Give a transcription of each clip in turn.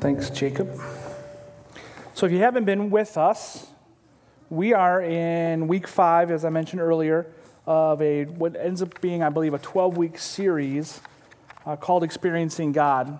Thanks, Jacob. So, if you haven't been with us, we are in week five, as I mentioned earlier, of a what ends up being, I believe, a 12 week series uh, called Experiencing God,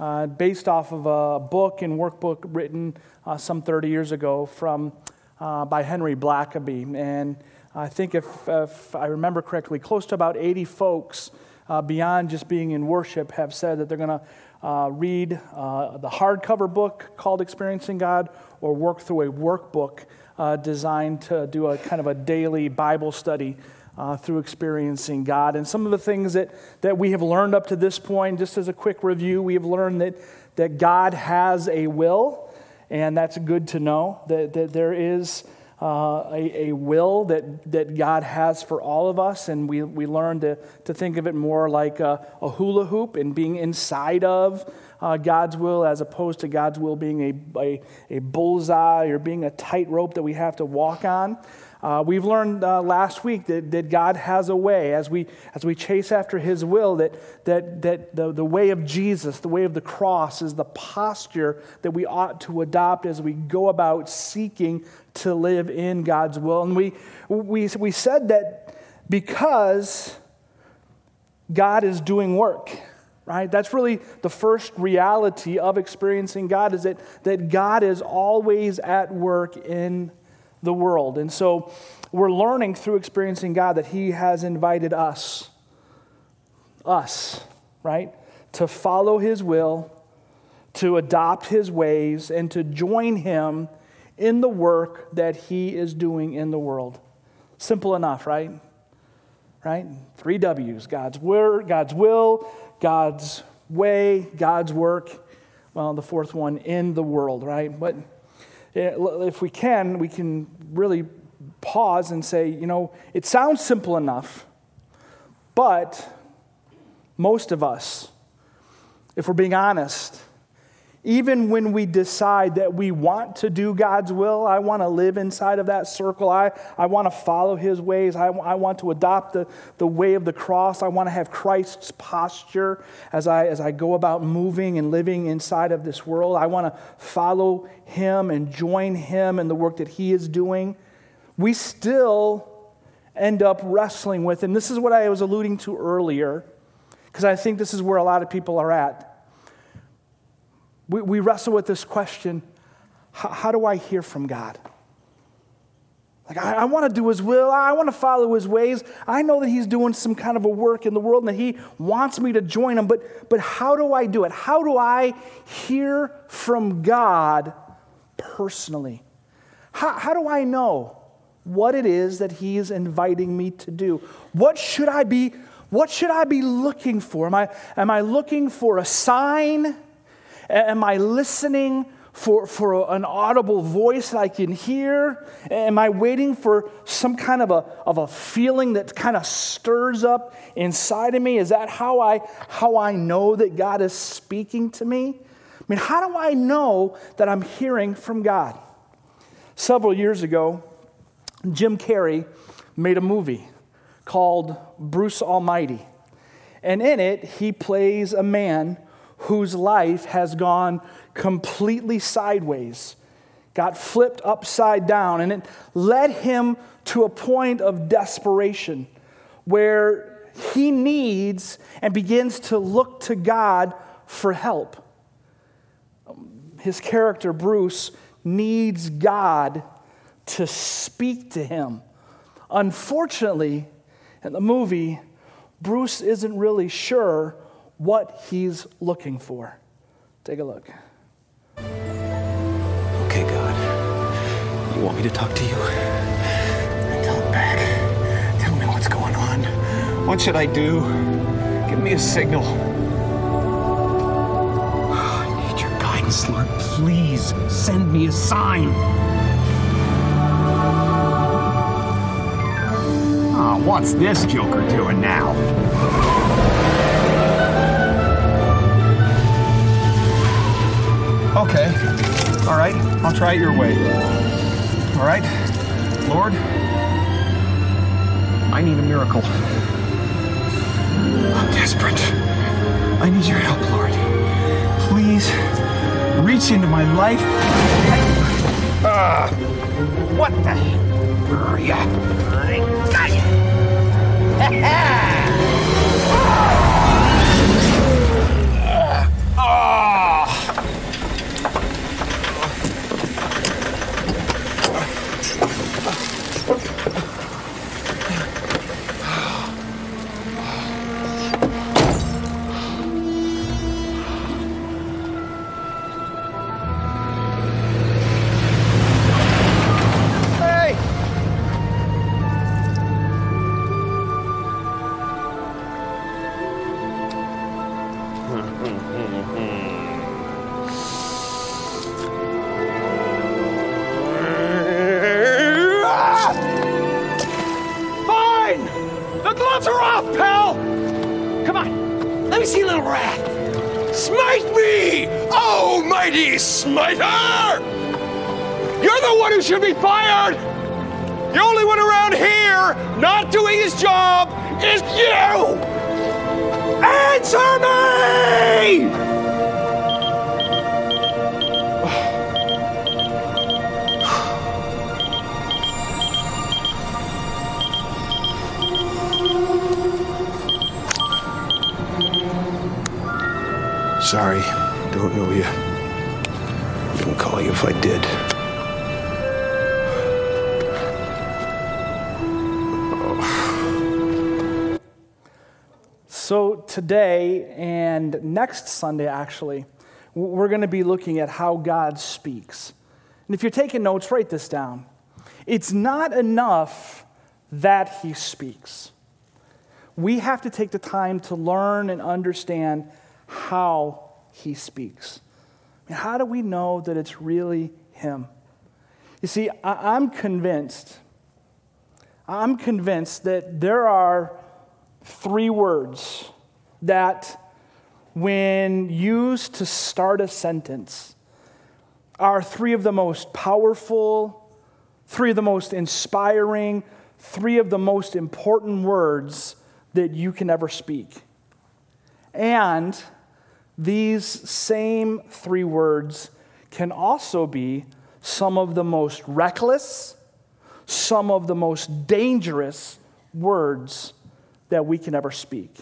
uh, based off of a book and workbook written uh, some 30 years ago from, uh, by Henry Blackaby. And I think, if, if, I remember correctly, close to about 80 folks uh, beyond just being in worship have said that they're going to uh, read uh, the hardcover book called Experiencing God or work through a workbook uh, designed to do a kind of a daily Bible study uh, through experiencing God. And some of the things that, that we have learned up to this point, just as a quick review, we have learned that, that God has a will, and that's good to know, that, that there is uh, a, a, will that, that God has for all of us, and we, we learn to, to think of it more like a, a hula hoop and being inside of uh, God's will as opposed to God's will being a, a, a bullseye or being a tightrope that we have to walk on. Uh, we've learned uh, last week that, that God has a way as we, as we chase after His will, that, that, that the, the way of Jesus, the way of the cross, is the posture that we ought to adopt as we go about seeking to live in God's will. And we, we, we said that because God is doing work right that's really the first reality of experiencing god is that, that god is always at work in the world. And so we're learning through experiencing God that He has invited us, us, right, to follow His will, to adopt His ways, and to join Him in the work that He is doing in the world. Simple enough, right? Right? Three W's God's word, God's will, God's way, God's work. Well, the fourth one, in the world, right? But Eh, if we can, we can really pause and say, you know, it sounds simple enough, but most of us, if we're being honest, even when we decide that we want to do God's will, I want to live inside of that circle, I, I want to follow His ways, I, I want to adopt the, the way of the cross, I want to have Christ's posture as I, as I go about moving and living inside of this world. I want to follow Him and join Him in the work that He is doing. We still end up wrestling with, and this is what I was alluding to earlier, because I think this is where a lot of people are at we, we wrestle with this question how, do I hear from God? Like, I, I want to do His will. I want to follow His ways. I know that He's doing some kind of a work in the world and that He wants me to join Him, but, but how do I do it? How do I hear from God personally? How, how do I know what it is that He is inviting me to do? What should I be? What should I be looking for? Am I, am I looking for a sign? Am I listening for, for an audible voice that I can hear? Am I waiting for some kind of a, of a feeling that kind of stirs up inside of me? Is that how I, how I know that God is speaking to me? I mean, how do I know that I'm hearing from God? Several years ago, Jim Carrey made a movie called Bruce Almighty. And in it, he plays a man whose life has gone completely sideways, got flipped upside down, and it led him to a point of desperation where he needs and begins to look to God for help. His character, Bruce, needs God to speak to him. Unfortunately, in the movie, Bruce isn't really sure what he's looking for. Take a look. Okay, God. You want me to talk to you? Tell him back. Tell me what's going on. What should I do? Give me a signal. I need your guidance, Lord. Please send me a sign. Oh, what's this Joker doing now? Okay. All right. I'll try it your way. All right. Lord, I need a miracle. I'm desperate. I need your help, Lord. Please reach into my life. Uh, what the hell? Yeah. I got you. So, today and next Sunday, actually, we're going to be looking at how God speaks. And if you're taking notes, write this down. It's not enough that He speaks, we have to take the time to learn and understand how He speaks. I mean, how do we know that it's really Him? You see, I- I'm convinced, I'm convinced that there are three words that, when used to start a sentence, are three of the most powerful, three of the most inspiring, three of the most important words that you can ever speak. And these same three words can also be some of the most reckless, some of the most dangerous words that we can ever speak.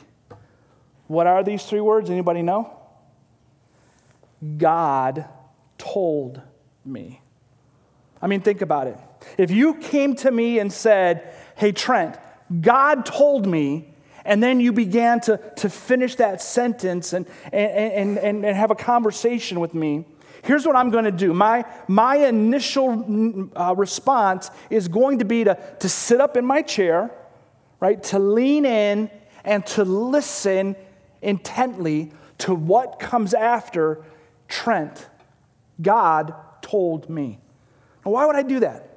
What are these three words? Anybody know? God told me. I mean, think about it. If you came to me and said, Hey, Trent, God told me, and then you began to, to finish that sentence and, and, and, and have a conversation with me, here's what I'm going to do. My, my initial uh, response is going to be to, to sit up in my chair, right, to lean in and to listen intently to what comes after Trent. God told me. Now, why would I do that?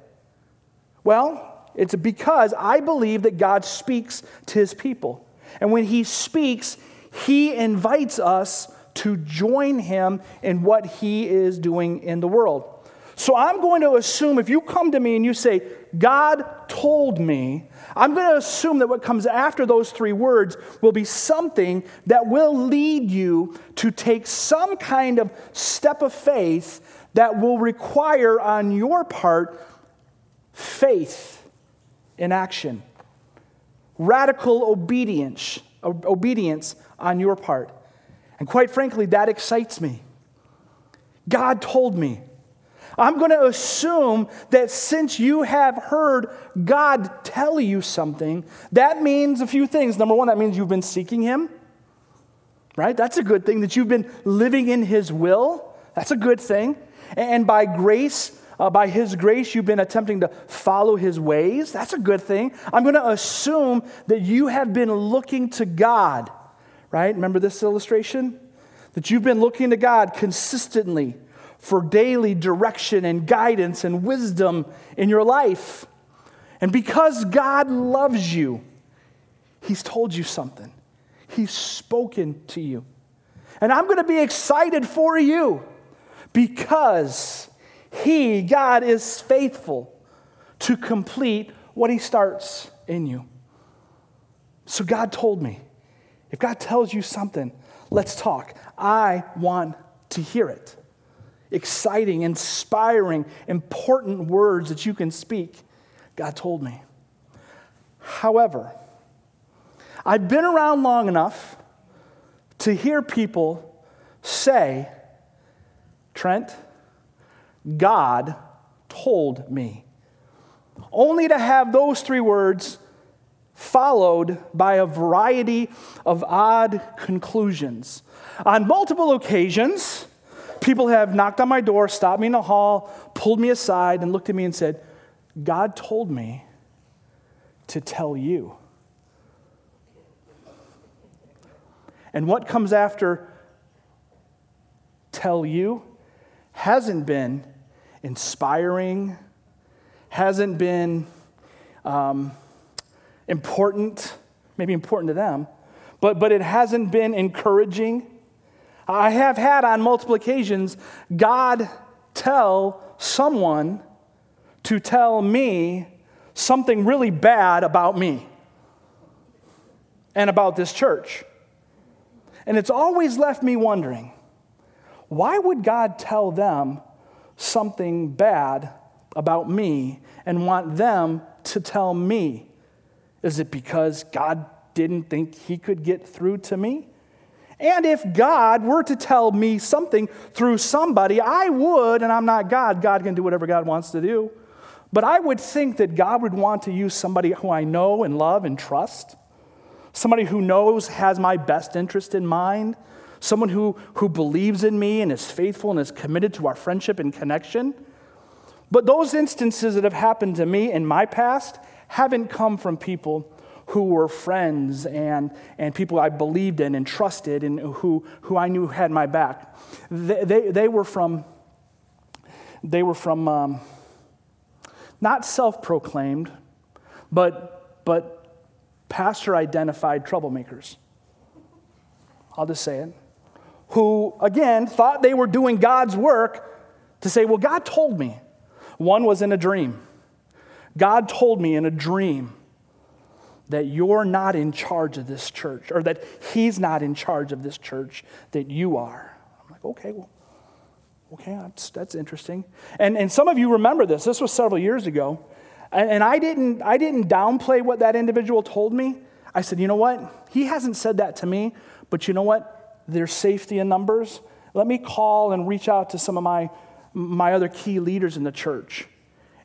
Well, it's because I believe that God speaks to his people. And when he speaks, he invites us to join him in what he is doing in the world. So I'm going to assume if you come to me and you say, God told me, I'm going to assume that what comes after those three words will be something that will lead you to take some kind of step of faith that will require on your part faith in action, radical obedience, obedience on your part. And quite frankly, that excites me. God told me. I'm going to assume that since you have heard God tell you something, that means a few things. Number one, that means you've been seeking Him, right? That's a good thing, that you've been living in His will. That's a good thing. And by grace, uh, by His grace, you've been attempting to follow His ways. That's a good thing. I'm going to assume that you have been looking to God, right? Remember this illustration? That you've been looking to God consistently for daily direction and guidance and wisdom in your life. And because God loves you, He's told you something, He's spoken to you. And I'm going to be excited for you because He, God, is faithful to complete what He starts in you. So God told me if God tells you something, let's talk. I want to hear it. Exciting, inspiring, important words that you can speak. God told me. However, I've been around long enough to hear people say, Trent, God told me. Only to have those three words followed by a variety of odd conclusions. On multiple occasions, people have knocked on my door, stopped me in the hall, pulled me aside, and looked at me and said, God told me to tell you. And what comes after tell you hasn't been inspiring, hasn't been um, important, maybe important to them, but, but it hasn't been encouraging. I have had on multiple occasions God tell someone to tell me something really bad about me and about this church. And it's always left me wondering why would God tell them something bad about me and want them to tell me? Is it because God didn't think he could get through to me? And if God were to tell me something through somebody, I would, and I'm not God, God can do whatever God wants to do. But I would think that God would want to use somebody who I know and love and trust, somebody who knows has my best interest in mind, someone who, who believes in me and is faithful and is committed to our friendship and connection. But those instances that have happened to me in my past haven't come from people who were friends and, and people I believed in and trusted and who, who I knew had my back. They, they, they were from, they were from um, not self proclaimed, but, but pastor identified troublemakers. I'll just say it. Who, again, thought they were doing God's work to say, well, God told me. One was in a dream. God told me in a dream that you're not in charge of this church, or that He's not in charge of this church, that you are. I'm like, okay, well, okay, that's, that's interesting. And, and some of you remember this. This was several years ago. And, and I, didn't, I didn't downplay what that individual told me. I said, you know what? He hasn't said that to me, but you know what? There's safety in numbers. Let me call and reach out to some of my, my other key leaders in the church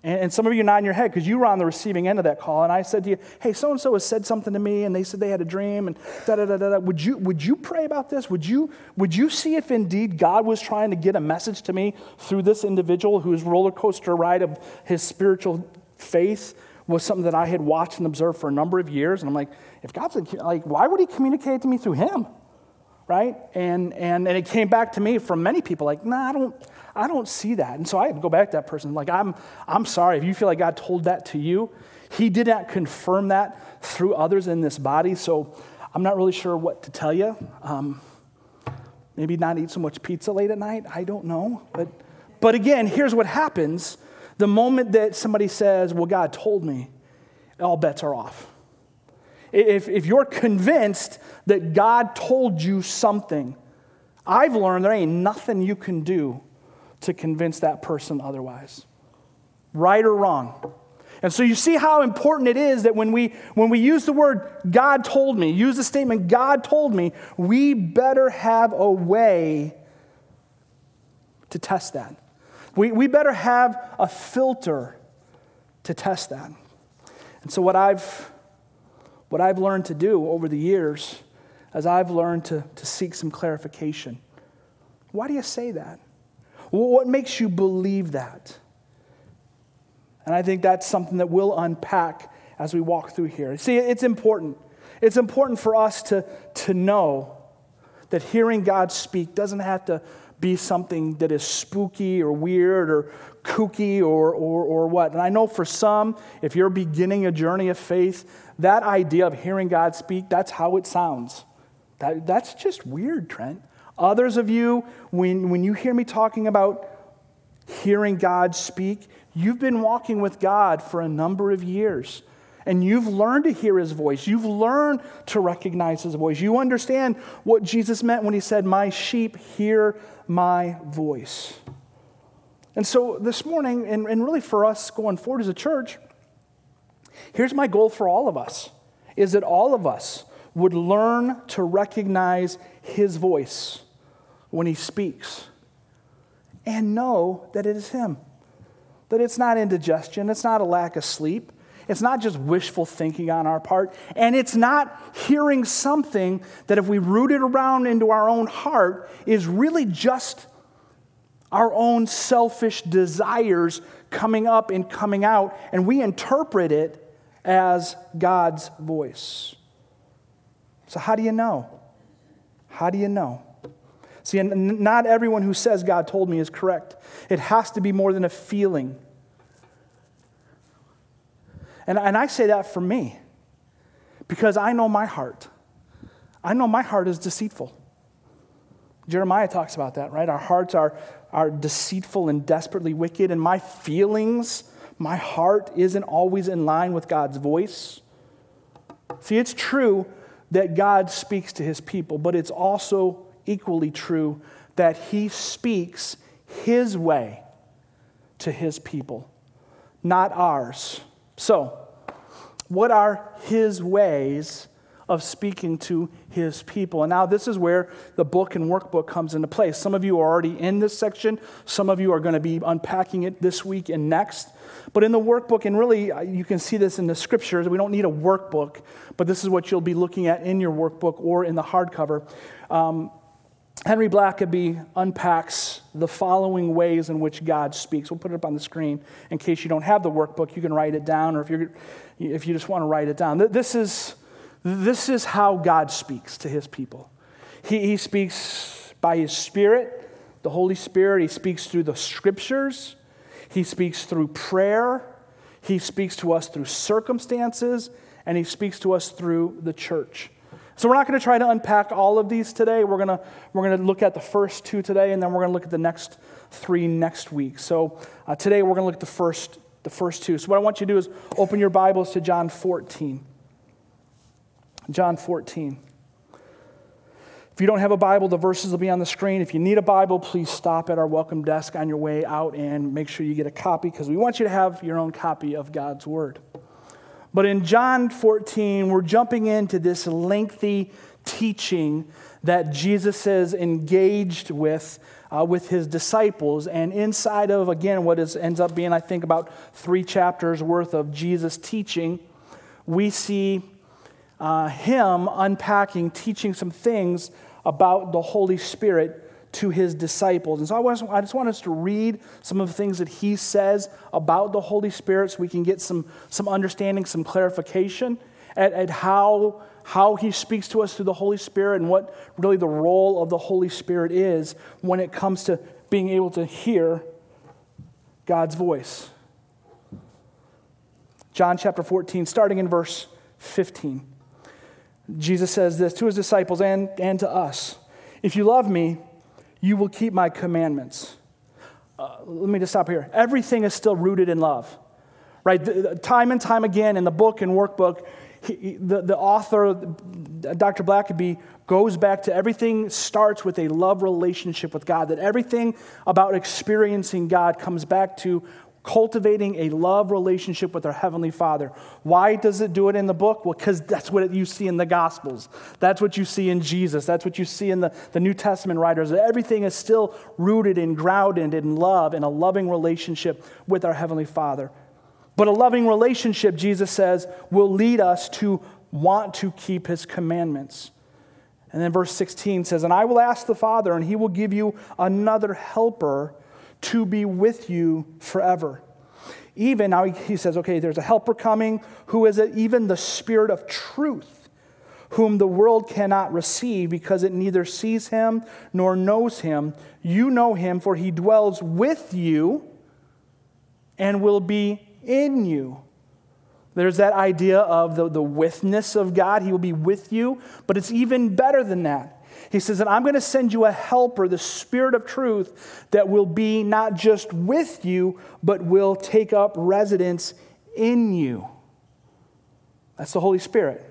and, some of you nod in your head because you were on the receiving end of that call. And I said to you, hey, so and so has said something to me, and they said they had a dream, and da da da da. Would you, would you pray about this? Would you, would you see if indeed God was trying to get a message to me through this individual whose roller coaster ride of his spiritual faith was something that I had watched and observed for a number of years? And I'm like, if God's like, why would he communicate to me through him? Right? And, and, and it came back to me from many people like, nah, I don't, I don't see that. And so I had to go back to that person. Like, I'm, I'm sorry if you feel like God told that to you. He did not confirm that through others in this body. So I'm not really sure what to tell you. Um, maybe not eat so much pizza late at night. I don't know. But, but again, here's what happens the moment that somebody says, Well, God told me, all bets are off. If, if you're convinced that God told you something, I've learned there ain't nothing you can do to convince that person otherwise, right or wrong. And so you see how important it is that when we when we use the word God told me, use the statement God told me, we better have a way to test that. We, we better have a filter to test that. And so what I've what I've learned to do over the years as I've learned to, to seek some clarification. Why do you say that? What makes you believe that? And I think that's something that we'll unpack as we walk through here. See, it's important. It's important for us to, to know that hearing God speak doesn't have to be something that is spooky or weird or kooky or, or, or what. And I know for some, if you're beginning a journey of faith, that idea of hearing God speak, that's how it sounds. That, that's just weird, Trent. Others of you, when, when you hear me talking about hearing God speak, you've been walking with God for a number of years. And you've learned to hear his voice. You've learned to recognize his voice. You understand what Jesus meant when he said, My sheep hear my voice. And so this morning, and, and really for us going forward as a church, here's my goal for all of us is that all of us would learn to recognize his voice when he speaks and know that it is him. That it's not indigestion, it's not a lack of sleep, it's not just wishful thinking on our part, and it's not hearing something that, if we root it around into our own heart, is really just our own selfish desires coming up and coming out, and we interpret it as God's voice. So, how do you know? How do you know? See, not everyone who says God told me is correct. It has to be more than a feeling. And, and I say that for me because I know my heart. I know my heart is deceitful. Jeremiah talks about that, right? Our hearts are, are deceitful and desperately wicked, and my feelings, my heart isn't always in line with God's voice. See, it's true that God speaks to his people, but it's also equally true that he speaks his way to his people, not ours. So, what are his ways of speaking to his people? And now, this is where the book and workbook comes into play. Some of you are already in this section, some of you are going to be unpacking it this week and next. But in the workbook, and really uh, you can see this in the scriptures, we don't need a workbook, but this is what you'll be looking at in your workbook or in the hardcover. Um, Henry Blackaby unpacks the following ways in which God speaks. We'll put it up on the screen in case you don't have the workbook. You can write it down, or if, you're, if you just want to write it down. This is, this is how God speaks to his people. He, he speaks by his Spirit, the Holy Spirit. He speaks through the scriptures, he speaks through prayer, he speaks to us through circumstances, and he speaks to us through the church. So we're not going to try to unpack all of these today. We're going to, we're going to look at the first two today, and then we're going to look at the next three next week. So uh, today we're going to look at the first, the first two. So what I want you to do is open your Bibles to John 14. John 14. If you don't have a Bible, the verses will be on the screen. If you need a Bible, please stop at our welcome desk on your way out and make sure you get a copy because we want you to have your own copy of God's Word. But in John 14, we're jumping into this lengthy teaching that Jesus is engaged with uh, with his disciples. And inside of, again, what is, ends up being, I think, about three chapters worth of Jesus teaching, we see uh, him unpacking, teaching some things about the Holy Spirit to his disciples. And so I, I just want us to read some of the things that he says about the Holy Spirit so we can get some, some understanding, some clarification at, at how, how he speaks to us through the Holy Spirit and what really the role of the Holy Spirit is when it comes to being able to hear God's voice. John chapter 14, starting in verse 15. Jesus says this to his disciples and, and to us If you love me, you will keep my commandments. Uh, let me just stop here. Everything is still rooted in love, right? The, the, time and time again in the book and workbook, he, the, the author, Dr. Blackaby, goes back to everything starts with a love relationship with God, that everything about experiencing God comes back to cultivating a love relationship with our Heavenly Father. Why does it do it in the book? Well, because that's what you see in the Gospels. That's what you see in Jesus. That's what you see in the, the New Testament writers. Everything is still rooted and grounded in love and a loving relationship with our Heavenly Father. But a loving relationship, Jesus says, will lead us to want to keep His commandments. And then verse 16 says, And I will ask the Father, and He will give you another helper to be with you forever. Even now, he says, okay, there's a helper coming who is even the Spirit of truth, whom the world cannot receive because it neither sees him nor knows him. You know him, for he dwells with you and will be in you. There's that idea of the, the withness of God. He will be with you, but it's even better than that. He says, And I'm going to send you a helper, the Spirit of truth, that will be not just with you, but will take up residence in you. That's the Holy Spirit.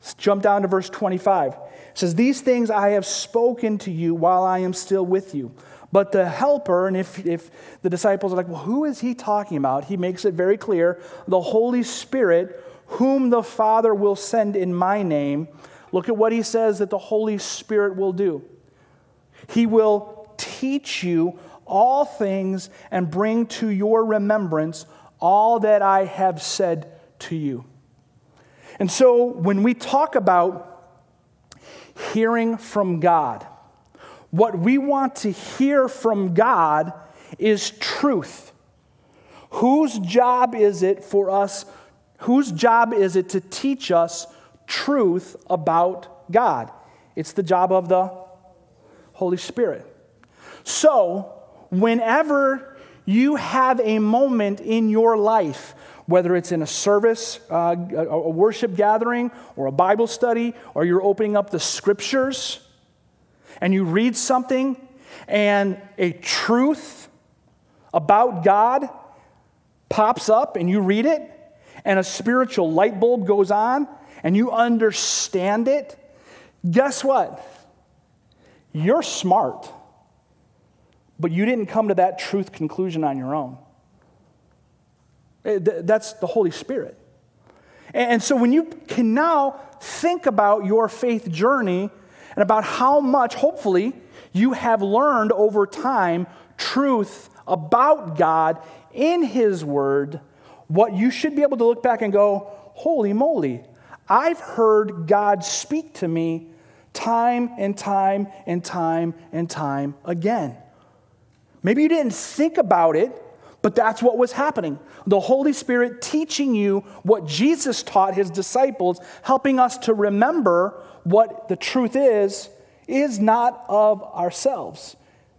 Let's jump down to verse 25. It says, These things I have spoken to you while I am still with you. But the helper, and if, if the disciples are like, well, who is he talking about? He makes it very clear the Holy Spirit, whom the Father will send in my name. Look at what he says that the Holy Spirit will do. He will teach you all things and bring to your remembrance all that I have said to you. And so when we talk about hearing from God, what we want to hear from God is truth. Whose job is it for us? Whose job is it to teach us truth about God? It's the job of the Holy Spirit. So, whenever you have a moment in your life, whether it's in a service, uh, a worship gathering, or a Bible study, or you're opening up the scriptures and you read something and a truth about God pops up and you read it, and a spiritual light bulb goes on and you understand it, guess what? You're smart, but you didn't come to that truth conclusion on your own. Eh, that's the Holy Spirit. And so when you can now think about your faith journey and about how much, hopefully, you have learned over time truth about God in His Word, what you should be able to look back and go, holy moly, I've heard God speak to me time and time and time and time again. Maybe you didn't think about it but that's what was happening. The Holy Spirit teaching you what Jesus taught his disciples, helping us to remember what the truth is, is not of ourselves.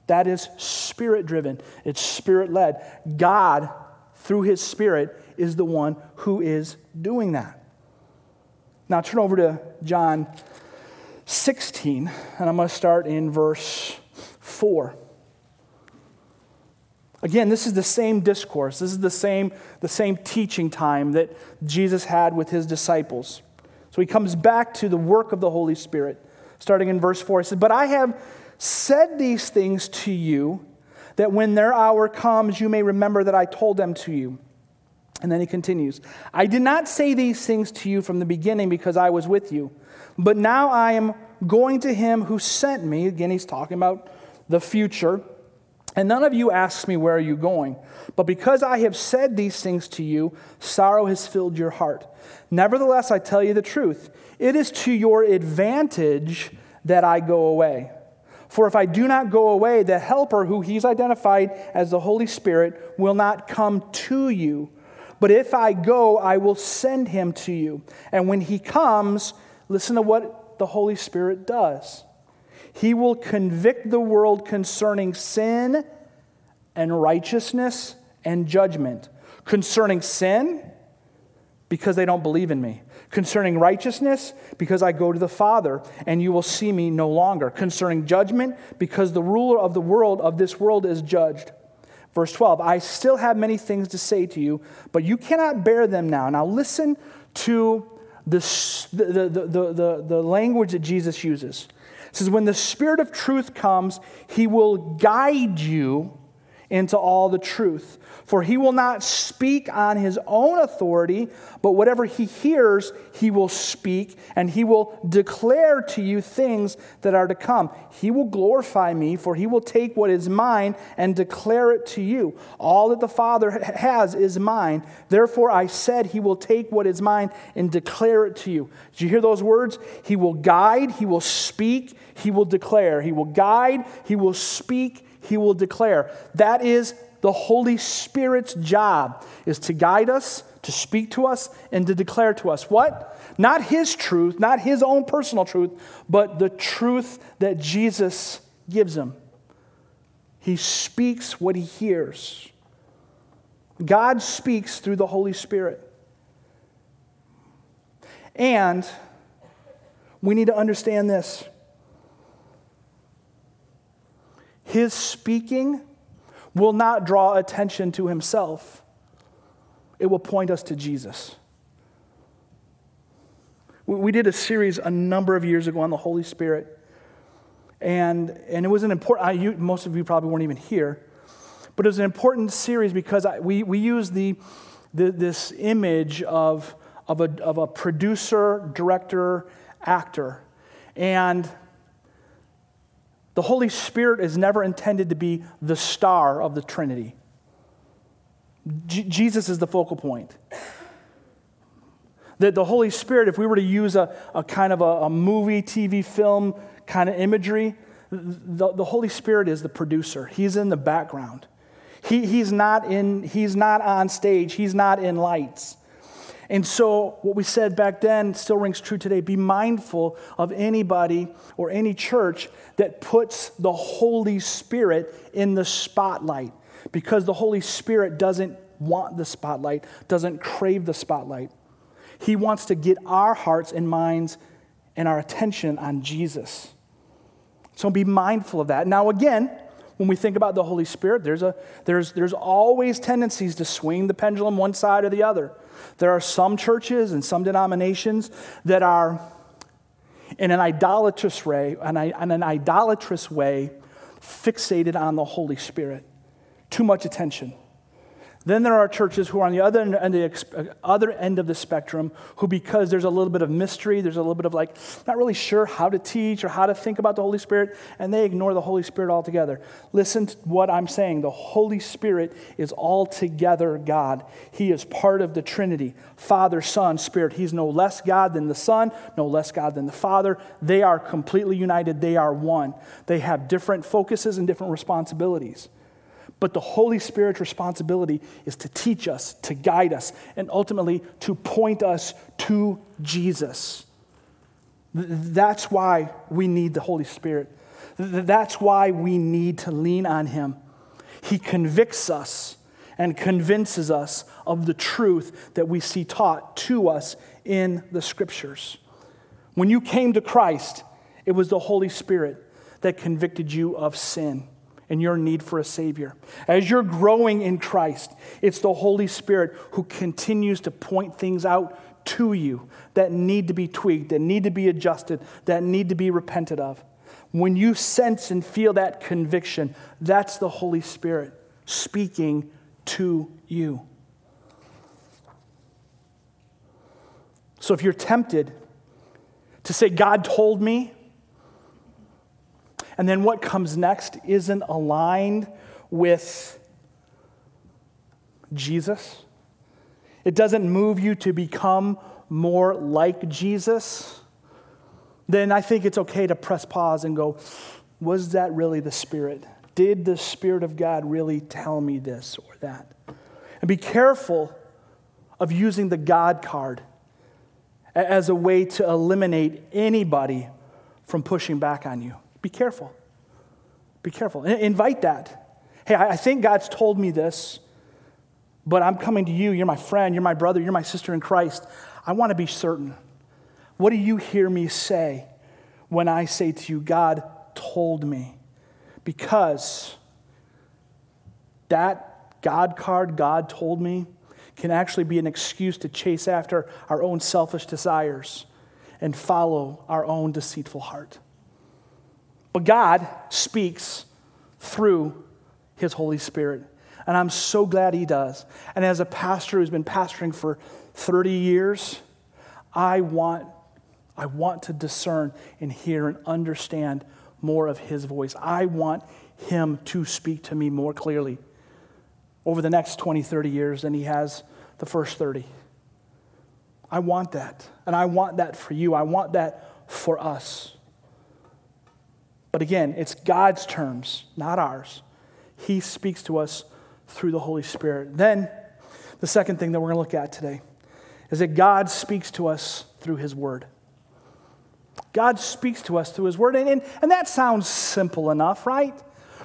That is spirit driven, it's spirit led. God, through his spirit, is the one who is doing that. Now turn over to John 16, and I'm going to start in verse 4. Again, this is the same discourse. This is the same, the same teaching time that Jesus had with his disciples. So he comes back to the work of the Holy Spirit, starting in verse 4. He says, But I have said these things to you, that when their hour comes, you may remember that I told them to you. And then he continues, I did not say these things to you from the beginning because I was with you, but now I am going to him who sent me. Again, he's talking about the future. And none of you asks me, Where are you going? But because I have said these things to you, sorrow has filled your heart. Nevertheless, I tell you the truth. It is to your advantage that I go away. For if I do not go away, the Helper, who he's identified as the Holy Spirit, will not come to you. But if I go, I will send him to you. And when he comes, listen to what the Holy Spirit does. He will convict the world concerning sin and righteousness and judgment. Concerning sin, because they don't believe in me. Concerning righteousness, because I go to the Father and you will see me no longer. Concerning judgment, because the ruler of the world, of this world, is judged. Verse 12, I still have many things to say to you, but you cannot bear them now. Now listen to the, the, the, the, the language that Jesus uses. It says, When the Spirit of truth comes, he will guide you into all the truth. For he will not speak on his own authority, but whatever he hears, he will speak, and he will declare to you things that are to come. He will glorify me, for he will take what is mine and declare it to you. All that the Father has is mine. Therefore, I said, He will take what is mine and declare it to you. Did you hear those words? He will guide, he will speak, he will declare. He will guide, he will speak, he will declare. That is the Holy Spirit's job is to guide us, to speak to us, and to declare to us what? Not his truth, not his own personal truth, but the truth that Jesus gives him. He speaks what he hears. God speaks through the Holy Spirit. And we need to understand this. His speaking will not draw attention to himself, it will point us to Jesus. We did a series a number of years ago on the Holy Spirit. And, and it was an important, I, you, most of you probably weren't even here, but it was an important series because I, we, we use the, the, this image of, of, a, of a producer, director, actor. And the Holy Spirit is never intended to be the star of the Trinity. J- Jesus is the focal point. That the Holy Spirit, if we were to use a, a kind of a, a movie, TV, film kind of imagery, the, the Holy Spirit is the producer. He's in the background. He, he's, not in, he's not on stage, he's not in lights. And so, what we said back then still rings true today. Be mindful of anybody or any church that puts the Holy Spirit in the spotlight because the Holy Spirit doesn't want the spotlight, doesn't crave the spotlight. He wants to get our hearts and minds and our attention on Jesus. So be mindful of that. Now, again, when we think about the Holy Spirit, there's, a, there's, there's always tendencies to swing the pendulum one side or the other. There are some churches and some denominations that are, in an idolatrous way, in an idolatrous way, fixated on the Holy Spirit. Too much attention. Then there are churches who are on the other end, the uh, other end of the spectrum who, because there's a little bit of mystery, there's a little bit of like, not really sure how to teach or how to think about the Holy Spirit, and they ignore the Holy Spirit altogether. Listen to what I'm saying. The Holy Spirit is altogether God. He is part of the Trinity Father, Son, Spirit. He's no less God than the Son, no less God than the Father. They are completely united, they are one. They have different focuses and different responsibilities. But the Holy Spirit's responsibility is to teach us, to guide us, and ultimately to point us to Jesus. That's why we need the Holy Spirit. That's why we need to lean on Him. He convicts us and convinces us of the truth that we see taught to us in the Scriptures. When you came to Christ, it was the Holy Spirit that convicted you of sin and your need for a Savior. As you're growing in Christ, it's the Holy Spirit who continues to point things out to you that need to be tweaked, that need to be adjusted, that need to be repented of. When you sense and feel that conviction, that's the Holy Spirit speaking to you. So if you're tempted to say, God told me, and then what comes next isn't aligned with Jesus. It doesn't move you to become more like Jesus. Then I think it's okay to press pause and go, was that really the Spirit? Did the Spirit of God really tell me this or that? And be careful of using the God card as a way to eliminate anybody from pushing back on you. Be careful. Be careful. Invite that. Hey, I think God's told me this, but I'm coming to you. You're my friend. You're my brother. You're my sister in Christ. I want to be certain. What do you hear me say when I say to you, God told me? Because that God card, God told me, can actually be an excuse to chase after our own selfish desires and follow our own deceitful heart. But God speaks through His Holy Spirit. And I'm so glad He does. And as a pastor who's been pastoring for 30 years, I want, I want to discern and hear and understand more of His voice. I want Him to speak to me more clearly over the next 20, 30 years than He has the first 30. I want that. And I want that for you. I want that for us. But again, it's God's terms, not ours. He speaks to us through the Holy Spirit. Then, the second thing that we're going to look at today is that God speaks to us through His Word. God speaks to us through His Word. And, and, and that sounds simple enough, right?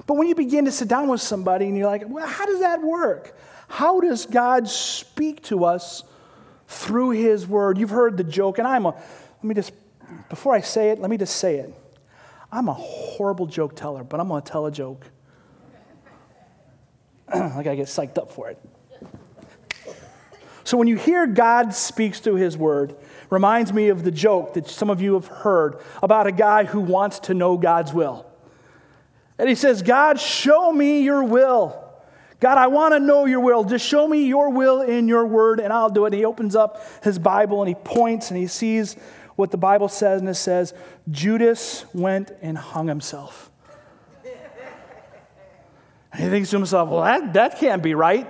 But when you begin to sit down with somebody and you're like, well, how does that work? How does God speak to us through His Word? You've heard the joke, and I'm a, let me just, before I say it, let me just say it. I'm a horrible joke teller, but I'm going to tell a joke. I got to get psyched up for it. So when you hear God speaks through his word, reminds me of the joke that some of you have heard about a guy who wants to know God's will. And he says, God, show me your will. God, I want to know your will. Just show me your will in your word, and I'll do it. And he opens up his Bible and he points and he sees what the Bible says, and it says, Judas went and hung himself. And he thinks to himself, well, that, that can't be right.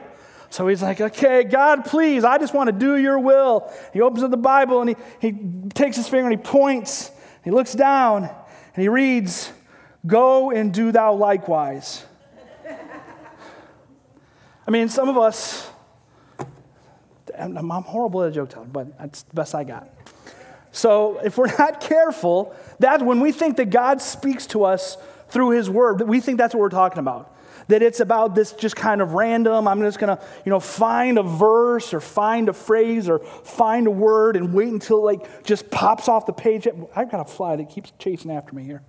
So he's like, okay, God, please, I just want to do your will. He opens up the Bible and he, he takes his finger and he points. He looks down and he reads, Go and do thou likewise. I mean, some of us, I'm horrible at a joke telling, but that's the best I got. So if we're not careful, that when we think that God speaks to us through his word, we think that's what we're talking about. That it's about this just kind of random, I'm just gonna, you know, find a verse or find a phrase or find a word and wait until it like just pops off the page. I've got a fly that keeps chasing after me here.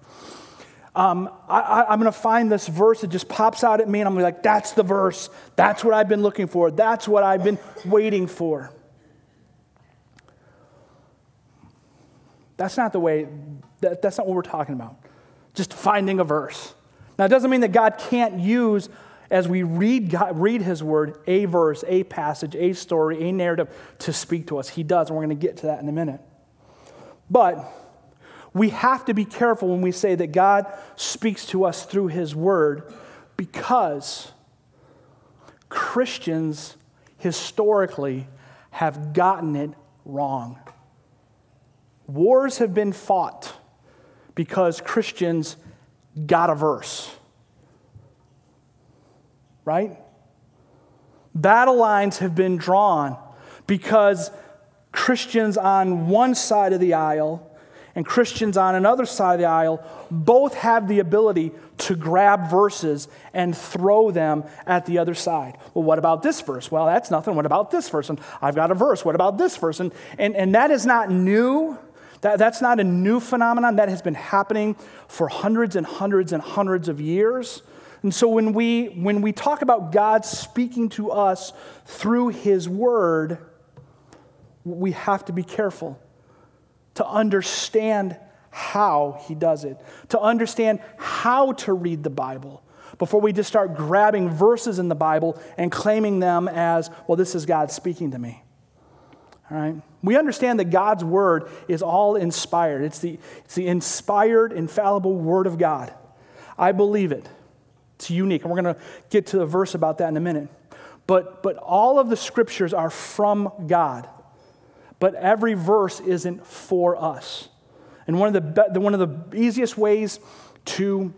Um, I, am going to find this verse that just pops out at me, and I'm like, that's the verse. That's what I've been looking for. That's what I've been waiting for. That's not the way, that, that's not what we're talking about. Just finding a verse. Now, it doesn't mean that God can't use, as we read, God, read His Word, a verse, a passage, a story, a narrative to speak to us. He does, and we're going to get to that in a minute. But we have to be careful when we say that God speaks to us through His Word because Christians historically have gotten it wrong. Wars have been fought because Christians got a verse. Right? Battle lines have been drawn because Christians on one side of the aisle and Christians on another side of the aisle both have the ability to grab verses and throw them at the other side. Well, what about this verse? Well, that's nothing. What about this verse? And I've got a verse. What about this verse? And, and, and that is not new. That, that's not a new phenomenon. That has been happening for hundreds and hundreds and hundreds of years. And so when we, when we talk about God speaking to us through His Word, we have to be careful to understand how he does it, to understand how to read the Bible before we just start grabbing verses in the Bible and claiming them as, well, this is God speaking to me. All right? We understand that God's word is all inspired. It's the, it's the inspired, infallible word of God. I believe it. It's unique. And we're going to get to a verse about that in a minute. But, but all of the scriptures are from God but every verse isn't for us. And one of the, one of the easiest ways to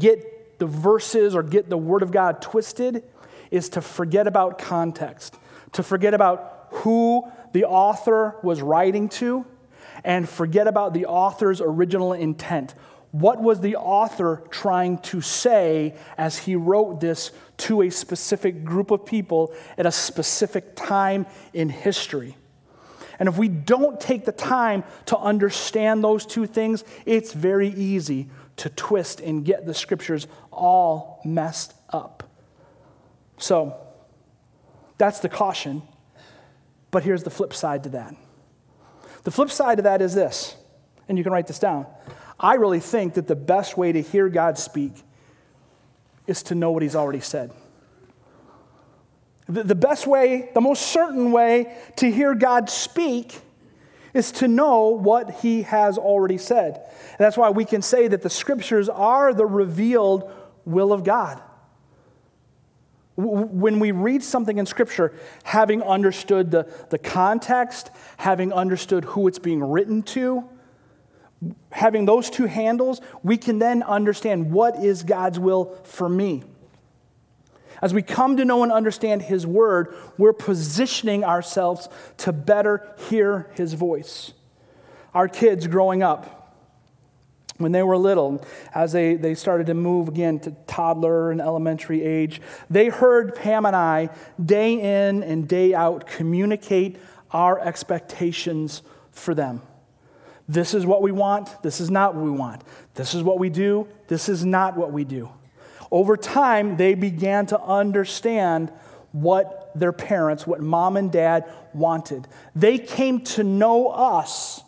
get the verses or get the Word of God twisted is to forget about context, to forget about who the author was writing to, and forget about the author's original intent. What was the author trying to say as he wrote this to a specific group of people at a specific time in history? And if we don't take the time to understand those two things, it's very easy to twist and get the scriptures all messed up. So, that's the caution. But here's the flip side to that. The flip side to that is this, and you can write this down. I really think that the best way to hear God speak is to know what He's already said. The best way, the most certain way to hear God speak is to know what he has already said. And that's why we can say that the scriptures are the revealed will of God. When we read something in scripture, having understood the, the context, having understood who it's being written to, having those two handles, we can then understand what is God's will for me. As we come to know and understand His Word, we're positioning ourselves to better hear His voice. Our kids growing up, when they were little, as they, they started to move again to toddler and elementary age, they heard Pam and I, day in and day out, communicate our expectations for them. This is what we want. This is not what we want. This is what we do. This is not what we do. Over time, they began to understand what their parents, what mom and dad wanted. They came to know us.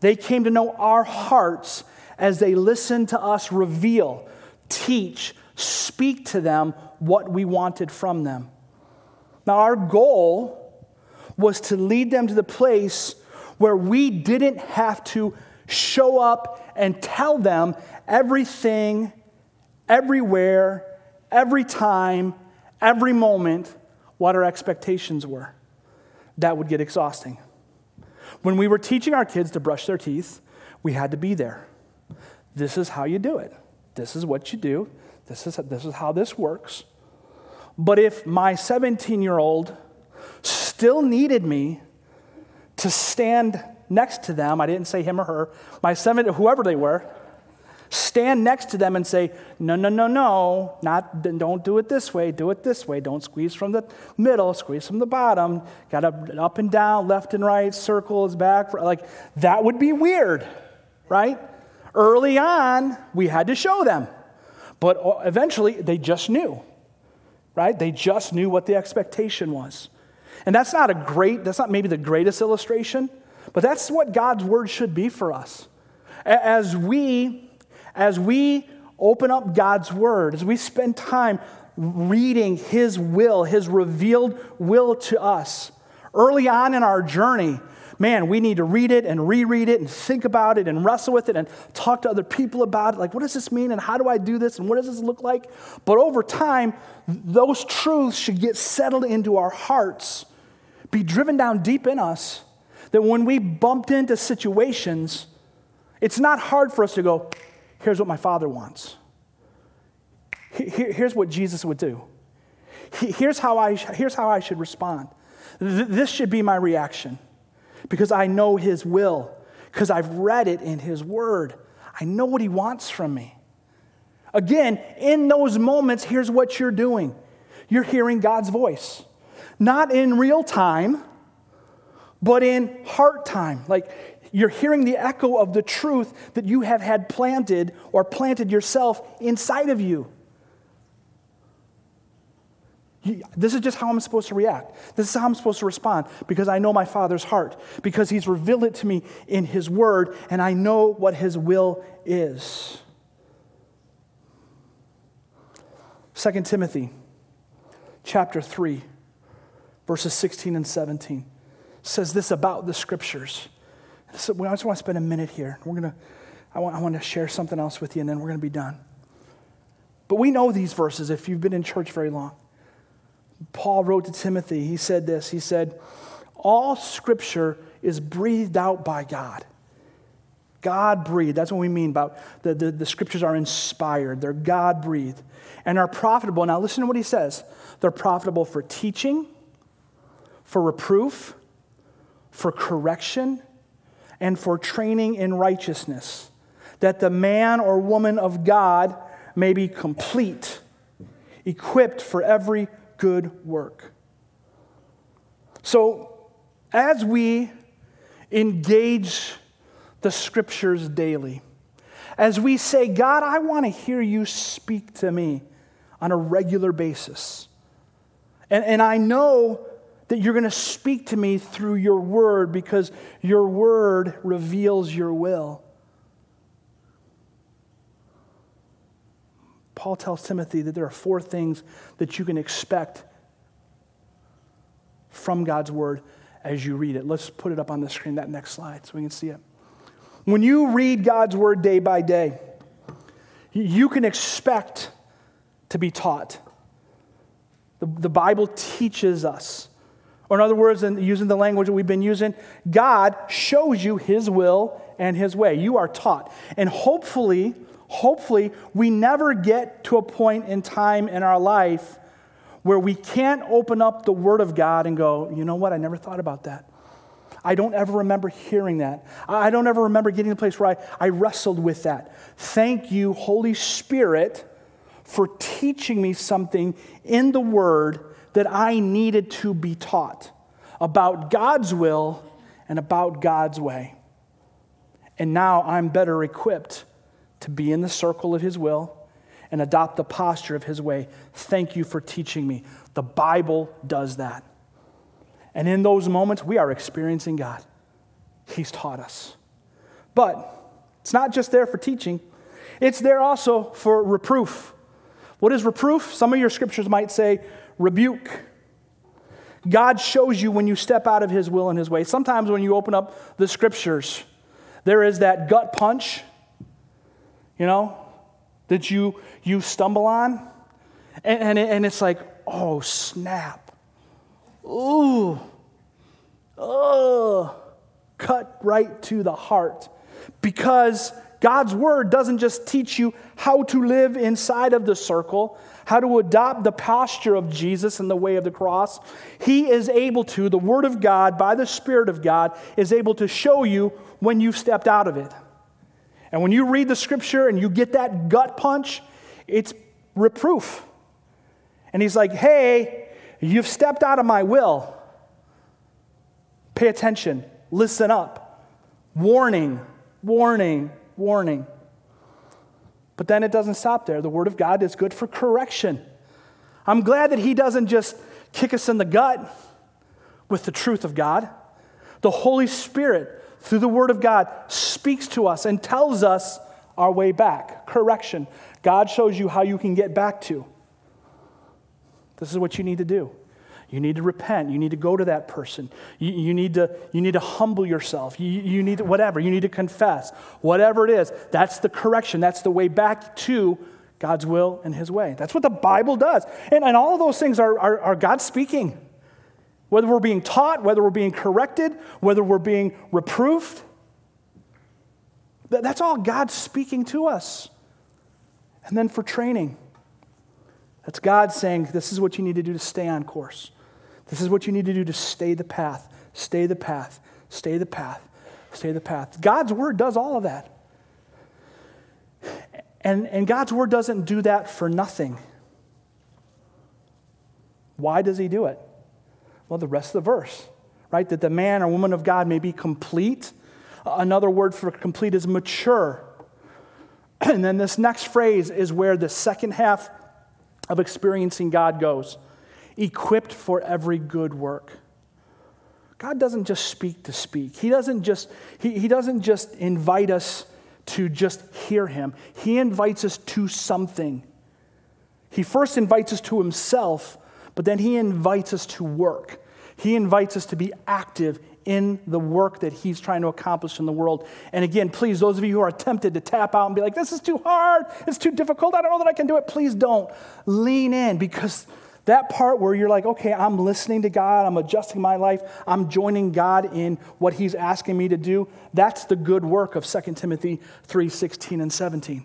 They came to know our hearts as they listen to us reveal teach, speak to them what we wanted from them. Now, our goal was to lead them to the place where we didn't have to show up and tell them everything, everywhere, every time, every moment what our expectations were. That would get exhausting. When we were teaching our kids to brush their teeth, we had to be there. This is how you do it. This is what you do. This is, this is how this works. But if my 17 year old still needed me to stand next to them, I didn't say him or her, my seven, whoever they were, stand next to them and say, no, no, no, no, not, don't do it this way, do it this way. Don't squeeze from the middle, squeeze from the bottom. Got to up and down, left and right, circles, back. Like, that would be weird, right? Early on, we had to show them. But uh, eventually, they just knew, right? They just knew what the expectation was. And that's not a great, that's not maybe the greatest illustration, but that's what God's word should be for us. As we, as we open up God's word, as we spend time reading his will, his revealed will to us, early on in our journey, man, we need to read it and reread it and think about it and wrestle with it and talk to other people about it. Like, what does this mean and how do I do this and what does this look like? But over time, those truths should get settled into our hearts, be driven down deep in us, that when we bumped into situations, it's not hard for us to go, here's what my father wants. Here's what Jesus would do. Here's how I, here's how I should respond. This should be my reaction because I know His will, because I've read it in His Word. I know what He wants from me. Again, in those moments, here's what you're doing you're hearing God's voice, not in real time, but in heart time. Like you're hearing the echo of the truth that you have had planted or planted yourself inside of you. This is just how I'm supposed to react. This is how I'm supposed to respond because I know my Father's heart, because He's revealed it to me in His Word, and I know what His will is. 2 Timothy chapter 3, verses 16 and 17 says this about the scriptures. So I just want to spend a minute here. We're gonna, I want, I want to share something else with you, and then we're going to be done. But we know these verses if you've been in church very long. Paul wrote to Timothy, he said this He said, All scripture is breathed out by God. God breathed. That's what we mean about the, the, the scriptures are inspired. They're God breathed and are profitable. Now, listen to what he says they're profitable for teaching, for reproof, for correction, and for training in righteousness, that the man or woman of God may be complete, equipped for every good work. So, as we engage the scriptures daily, as we say, God, I want to hear you speak to me on a regular basis. And, and I know that you're going to speak to me through your word because your word reveals your will. Paul tells Timothy that there are four things that you can expect from God's word as you read it. Let's put it up on the screen, that next slide, so we can see it. When you read God's word day by day, you can expect to be taught. The, the Bible teaches us. Or, in other words, in using the language that we've been using, God shows you His will and His way. You are taught. And hopefully, hopefully, we never get to a point in time in our life where we can't open up the Word of God and go, you know what, I never thought about that. I don't ever remember hearing that. I don't ever remember getting to a place where I, I wrestled with that. Thank you, Holy Spirit, for teaching me something in the Word that I needed to be taught about God's will and about God's way. And now I'm better equipped to be in the circle of His will and adopt the posture of His way. Thank you for teaching me. The Bible does that. And in those moments, we are experiencing God. He's taught us. But it's not just there for teaching, It's there also for reproof. What is reproof? Some of your scriptures might say rebuke. God shows you when you step out of his will and his way. Sometimes when you open up the scriptures, there is that gut punch, you know, that you, you stumble on. And, and, it, and it's like, oh, snap. Ooh. Oh. Cut right to the heart. Because God's word doesn't just teach you how to live inside of the circle, how to adopt the posture of Jesus and the way of the cross. He is able to, the word of God, by the Spirit of God, is able to show you when you've stepped out of it. And when you read the scripture and you get that gut punch, it's reproof. And he's like, hey, you've stepped out of my will. Pay attention, listen up. Warning, warning, warning. But then it doesn't stop there. The Word of God is good for correction. I'm glad that He doesn't just kick us in the gut with the truth of God. The Holy Spirit, through the Word of God, speaks to us and tells us our way back. Correction. God shows you how you can get back to. This is what you need to do. You need to repent. You need to go to that person. You, you, need, to, you need to humble yourself. You, you need to, whatever. You need to confess. Whatever it is, that's the correction. That's the way back to God's will and His way. That's what the Bible does. And, and all of those things are, are, are God speaking. Whether we're being taught, whether we're being corrected, whether we're being reproved, that's all God speaking to us. And then for training, that's God saying, This is what you need to do to stay on course. This is what you need to do to stay the path, stay the path, stay the path, stay the path. God's word does all of that. And, and God's word doesn't do that for nothing. Why does he do it? Well, the rest of the verse, right? That the man or woman of God may be complete. Another word for complete is mature. And then this next phrase is where the second half of experiencing God goes equipped for every good work. God doesn't just speak to speak. He doesn't just, he, he doesn't just invite us to just hear him. He invites us to something. He first invites us to himself, but then he invites us to work. He invites us to be active in the work that he's trying to accomplish in the world. And again, please, those of you who are tempted to tap out and be like, this is too hard, it's too difficult, I don't know that I can do it, please don't. Lean in because that part where you're like, okay, I'm listening to God, I'm adjusting my life, I'm joining God in what He's asking me to do, that's the good work of 2 Timothy 3 16 and 17.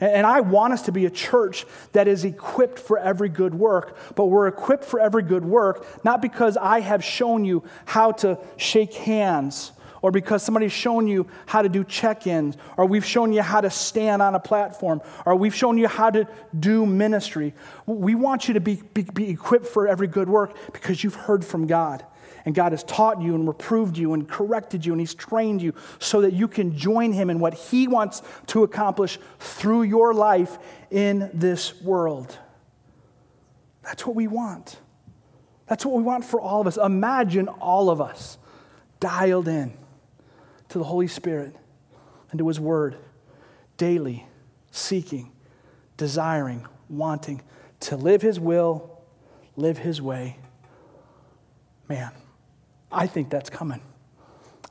And I want us to be a church that is equipped for every good work, but we're equipped for every good work not because I have shown you how to shake hands or because somebody's shown you how to do check ins, or we've shown you how to stand on a platform, or we've shown you how to do ministry. We want you to be, be, be, equipped for every good work because you've heard from God. And God has taught you and reproved you and corrected you, and He's trained you so that you can join Him in what He wants to accomplish through your life in this world. That's what we want. That's what we want for all of us. Imagine all of us dialed in to the Holy Spirit and to His Word daily, seeking, desiring, wanting to live His will, live His way. Man, I think that's coming.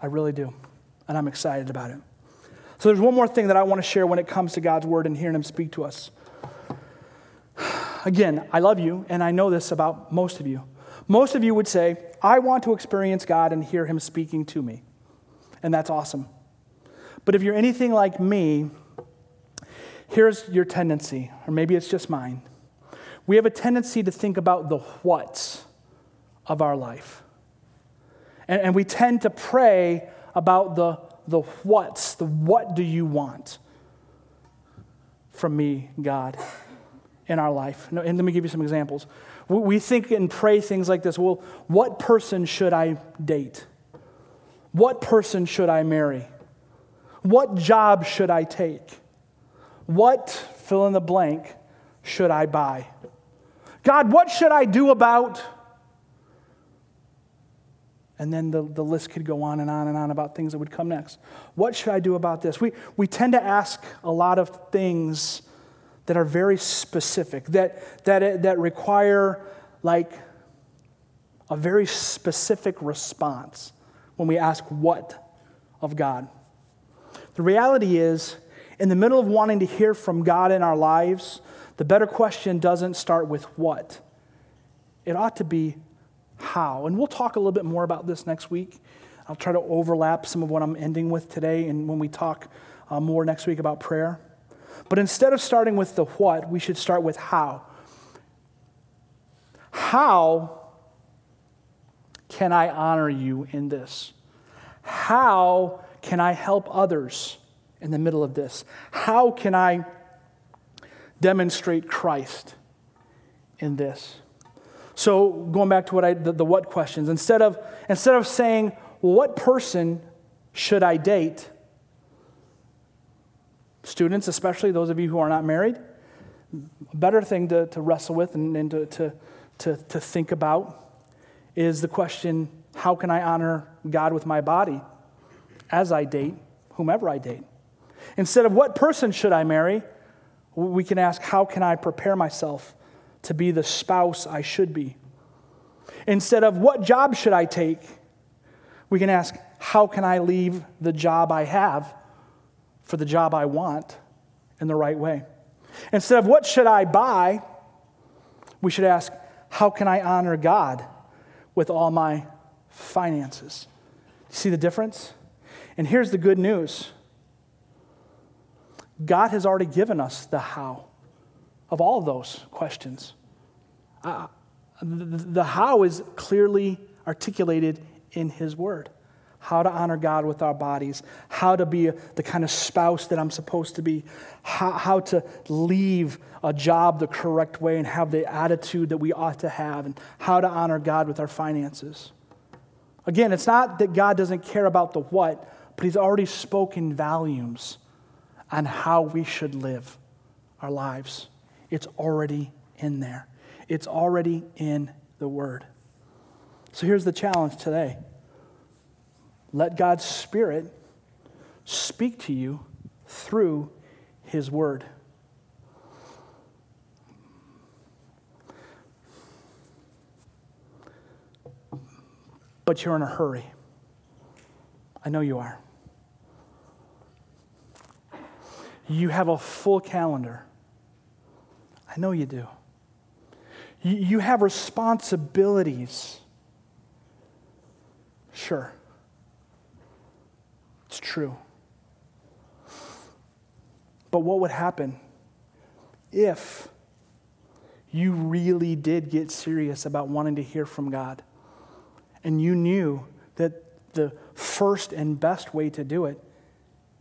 I really do. And I'm excited about it. So there's one more thing that I want to share when it comes to God's Word and hearing Him speak to us. Again, I love you, and I know this about most of you. Most of you would say, I want to experience God and hear Him speaking to me and that's awesome. But if you're anything like me, here's your tendency, or maybe it's just mine. We have a tendency to think about the what's of our life. And, and we tend to pray about the, the what's, the what do you want from me, God, in our life. And let me give you some examples. We think and pray things like this well, what person should I date? What person should I marry? What job should I take? What, fill in the blank, should I buy? God, what should I do about? And then the, the list could go on and on and on about things that would come next. What should I do about this? We, we tend to ask a lot of things that are very specific, that, that, that require like a very specific response when we ask what of God. The reality is, in the middle of wanting to hear from God in our lives, the better question doesn't start with what. It ought to be how. And we'll talk a little bit more about this next week. I'll try to overlap some of what I'm ending with today and when we talk uh, more next week about prayer. But instead of starting with the what, we should start with how. How can I honor you in this? How can I help others in the middle of this? How can I demonstrate Christ in this? So, going back to what I, the, the what questions, instead of, instead of saying, well, what person should I date? Students, especially those of you who are not married, a better thing to, to wrestle with and, and to, to, to, to think about is the question how can I honor God with my body as I date whomever I date? Instead of what person should I marry, we can ask how can I prepare myself to be the spouse I should be? Instead of what job should I take, we can ask how can I leave the job I have for the job I want in the right way? Instead of what should I buy, we should ask how can I honor God with all my finances. See the difference? And here's the good news God has already given us the how of all of those questions. Uh, the how is clearly articulated in His Word. How to honor God with our bodies, how to be the kind of spouse that I'm supposed to be, how, how to leave a job the correct way and have the attitude that we ought to have, and how to honor God with our finances. Again, it's not that God doesn't care about the what, but He's already spoken volumes on how we should live our lives. It's already in there, it's already in the Word. So here's the challenge today let God's Spirit speak to you through His Word. but you're in a hurry. I know you are. You have a full calendar. I know you do. You have responsibilities. Sure. It's true. But what would happen if you really did get serious about wanting to hear from God? and you knew that the first and best way to do it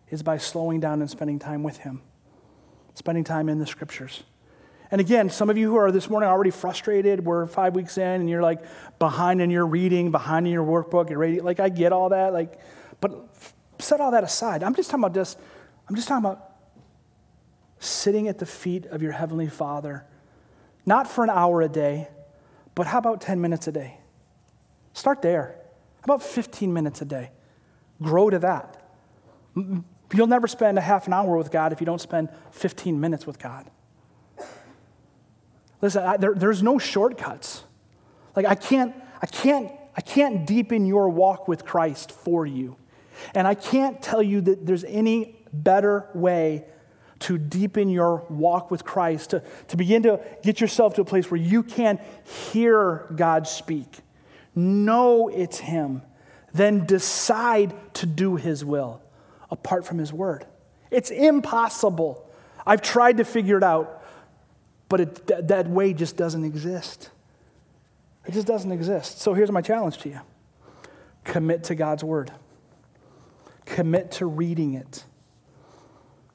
is by slowing down and spending time with Him, spending time in the scriptures. And again, some of you who are this morning already frustrated, we're five weeks in and you're like behind in your reading, behind in your workbook, you're ready. Like, I get all that. Like, but set all that aside. I'm just talking about this. I'm just talking about sitting at the feet of your Heavenly Father, not for an hour a day, but how about 10 minutes a day? Start there. How about 15 minutes a day. Grow to that. You'll never spend a half an hour with God if you don't spend 15 minutes with God. Listen, I, there, there's no shortcuts. Like I can't, I can't, I can't deepen your walk with Christ for you. And I can't tell you that there's any better way to deepen your walk with Christ, to, to begin to get yourself to a place where you can hear God speak know it's Him, then decide to do His will apart from His word. It's impossible. I've tried to figure it out, but it, th- that way just doesn't exist. It just doesn't exist. So here's my challenge to you commit to God's word, commit to reading it,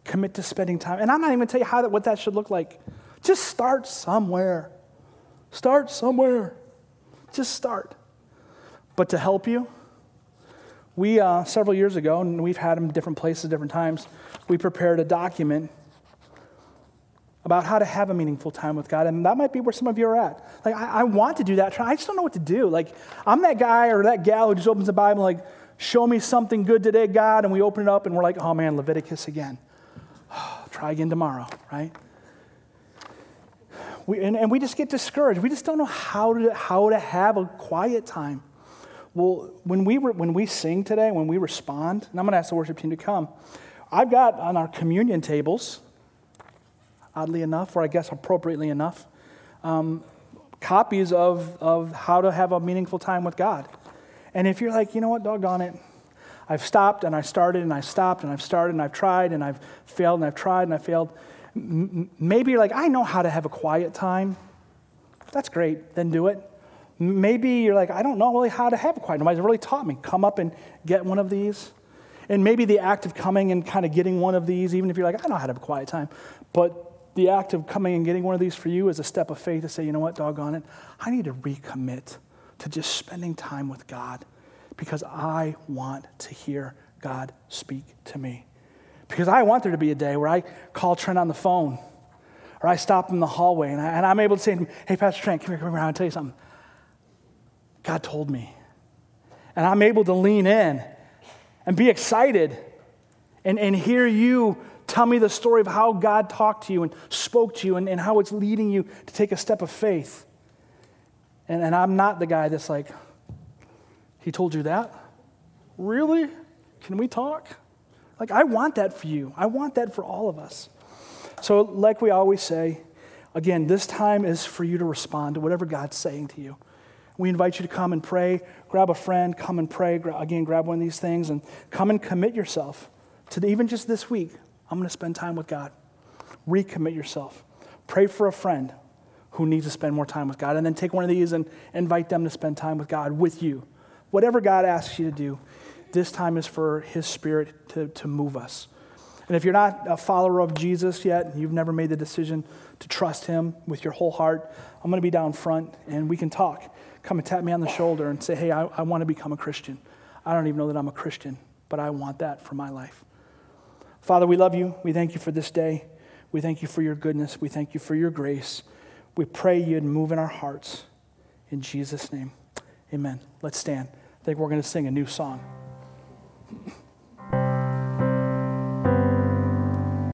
commit to spending time. And I'm not even going to tell you how that, what that should look like. Just start somewhere. Start somewhere. Just start. But to help you, we, uh, several years ago, and we've had them different places, different times, we prepared a document about how to have a meaningful time with God. And that might be where some of you are at. Like, I, I want to do that. I just don't know what to do. Like, I'm that guy or that gal who just opens the Bible, like, show me something good today, God. And we open it up and we're like, oh man, Leviticus again. Try again tomorrow, right? We, and, and we just get discouraged. We just don't know how to, how to have a quiet time. Well, when we, re, when we sing today, when we respond, and I'm going to ask the worship team to come, I've got on our communion tables, oddly enough, or I guess appropriately enough, um, copies of, of how to have a meaningful time with God. And if you're like, you know what, doggone it, I've stopped and I started and I stopped and I've started and I've tried and I've failed and I've tried and I've failed. M- maybe you're like, I know how to have a quiet time. That's great, then do it. Maybe you're like, I don't know really how to have a quiet. Time. Nobody's really taught me. Come up and get one of these. And maybe the act of coming and kind of getting one of these, even if you're like, I don't know how to have a quiet time, but the act of coming and getting one of these for you is a step of faith to say, you know what, doggone it, I need to recommit to just spending time with God because I want to hear God speak to me. Because I want there to be a day where I call Trent on the phone or I stop in the hallway and, I, am able to say Hey, Pastor Trent, come here, come here, I want to tell you something. God told me. And I'm able to lean in and be excited and, and hear you tell me the story of how God talked to you and spoke to you and, and how it's leading you to take a step of faith. And, and I'm not the guy that's like, he told you that? Really? Can we talk? Like, I want that for you. I want that for all of us. So, like we always say, again, this time is for you to respond to whatever God's saying to you. We invite you to come and pray. Grab a friend, come and pray. Again, grab one of these things and come and commit yourself to the, even just this week. I'm going to spend time with God. Recommit yourself. Pray for a friend who needs to spend more time with God. And then take one of these and invite them to spend time with God with you. Whatever God asks you to do, this time is for His Spirit to, to move us. And if you're not a follower of Jesus yet, you've never made the decision to trust Him with your whole heart, I'm going to be down front and we can talk. Come and tap me on the shoulder and say, hey, I, I want to become a Christian. I don't even know that I'm a Christian, but I want that for my life. Father, we love you. We thank you for this day. We thank you for your goodness. We thank you for your grace. We pray you'd move in our hearts. In Jesus' name, amen. Let's stand. I think we're going to sing a new song.